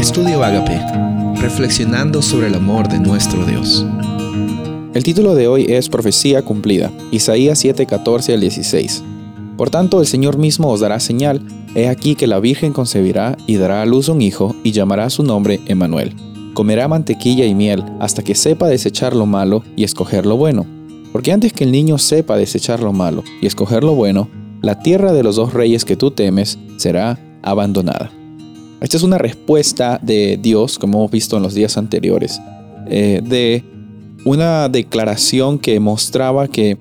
Estudio Agape, reflexionando sobre el amor de nuestro Dios. El título de hoy es Profecía cumplida, Isaías 7:14 al 16. Por tanto, el Señor mismo os dará señal, he aquí que la Virgen concebirá y dará a luz un hijo y llamará su nombre Emmanuel. Comerá mantequilla y miel hasta que sepa desechar lo malo y escoger lo bueno. Porque antes que el niño sepa desechar lo malo y escoger lo bueno, la tierra de los dos reyes que tú temes será abandonada. Esta es una respuesta de Dios, como hemos visto en los días anteriores, eh, de una declaración que mostraba que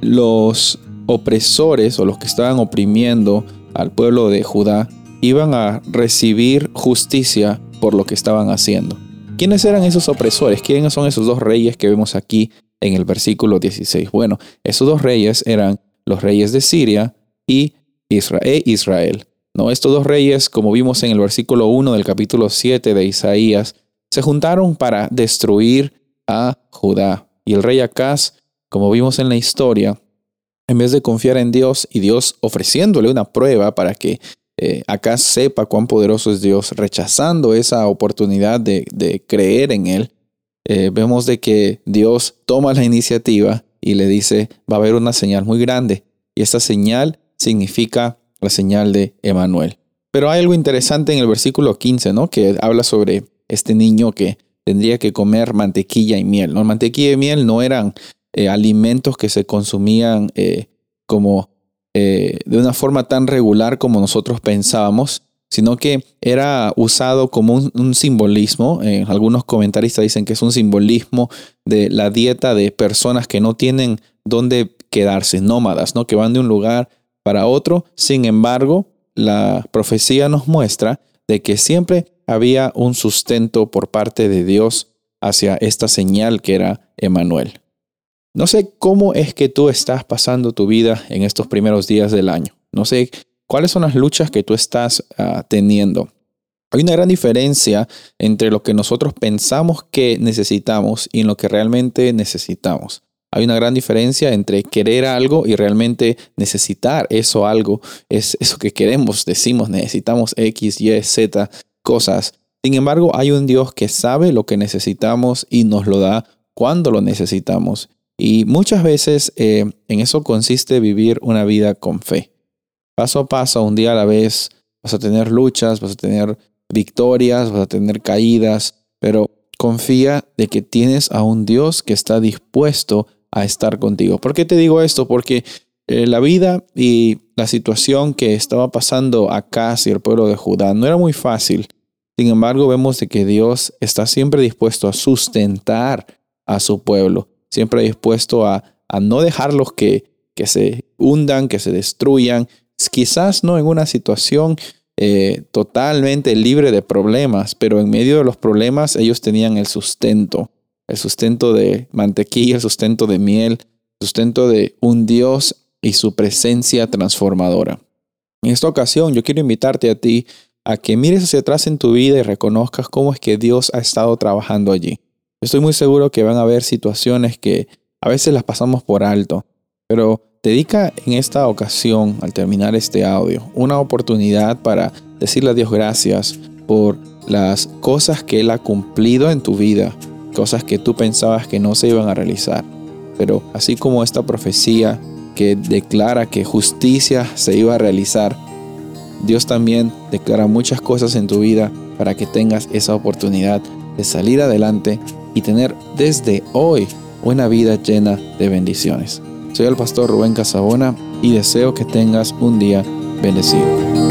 los opresores o los que estaban oprimiendo al pueblo de Judá iban a recibir justicia por lo que estaban haciendo. ¿Quiénes eran esos opresores? ¿Quiénes son esos dos reyes que vemos aquí en el versículo 16? Bueno, esos dos reyes eran los reyes de Siria y Israel. ¿No? Estos dos reyes, como vimos en el versículo 1 del capítulo 7 de Isaías, se juntaron para destruir a Judá. Y el rey Acaz, como vimos en la historia, en vez de confiar en Dios y Dios ofreciéndole una prueba para que eh, Acaz sepa cuán poderoso es Dios, rechazando esa oportunidad de, creer en Él, eh, vemos de que Dios toma la iniciativa y le dice, va a haber una señal muy grande. Y esta señal significa la señal de Emanuel. Pero hay algo interesante en el versículo 15, ¿no? Que habla sobre este niño que tendría que comer mantequilla y miel. ¿no? Mantequilla y miel no eran eh, alimentos que se consumían eh, como eh, de una forma tan regular como nosotros pensábamos, sino que era usado como un, un simbolismo. algunos comentaristas dicen que es un simbolismo de la dieta de personas que no tienen dónde quedarse, nómadas, ¿no? que van de un lugar para otro. Sin embargo, la profecía nos muestra de que siempre había un sustento por parte de Dios hacia esta señal que era Emanuel. No sé cómo es que tú estás pasando tu vida en estos primeros días del año. No sé cuáles son las luchas que tú estás ah, teniendo. Hay una gran diferencia entre lo que nosotros pensamos que necesitamos y lo que realmente necesitamos. Hay una gran diferencia entre querer algo y realmente necesitar eso algo. Es eso que queremos, decimos, necesitamos X, Y, Z cosas. Sin embargo, hay un Dios que sabe lo que necesitamos y nos lo da cuando lo necesitamos. Y muchas veces eh, en eso consiste vivir una vida con fe. Paso a paso, un día a la vez, vas a tener luchas, vas a tener victorias, vas a tener caídas, pero confía de que tienes a un Dios que está dispuesto a estar contigo. ¿Por qué te digo esto? Porque eh, la vida y la situación que estaba pasando acá hacia el pueblo de Judá no era muy fácil. Sin embargo, vemos de que Dios está siempre dispuesto a sustentar a su pueblo, siempre dispuesto a, a no dejarlos que, que se hundan, que se destruyan, quizás no en una situación eh, totalmente libre de problemas, pero en medio de los problemas ellos tenían el sustento el sustento de mantequilla, el sustento de miel, el sustento de un Dios y su presencia transformadora. En esta ocasión yo quiero invitarte a ti a que mires hacia atrás en tu vida y reconozcas cómo es que Dios ha estado trabajando allí. Estoy muy seguro que van a haber situaciones que a veces las pasamos por alto, pero dedica en esta ocasión, al terminar este audio, una oportunidad para decirle a Dios gracias por las cosas que Él ha cumplido en tu vida, cosas que tú pensabas que no se iban a realizar. Pero así como esta profecía que declara que justicia se iba a realizar, Dios también declara muchas cosas en tu vida para que tengas esa oportunidad de salir adelante y tener desde hoy una vida llena de bendiciones. Soy el pastor Rubén Casabona y deseo que tengas un día bendecido.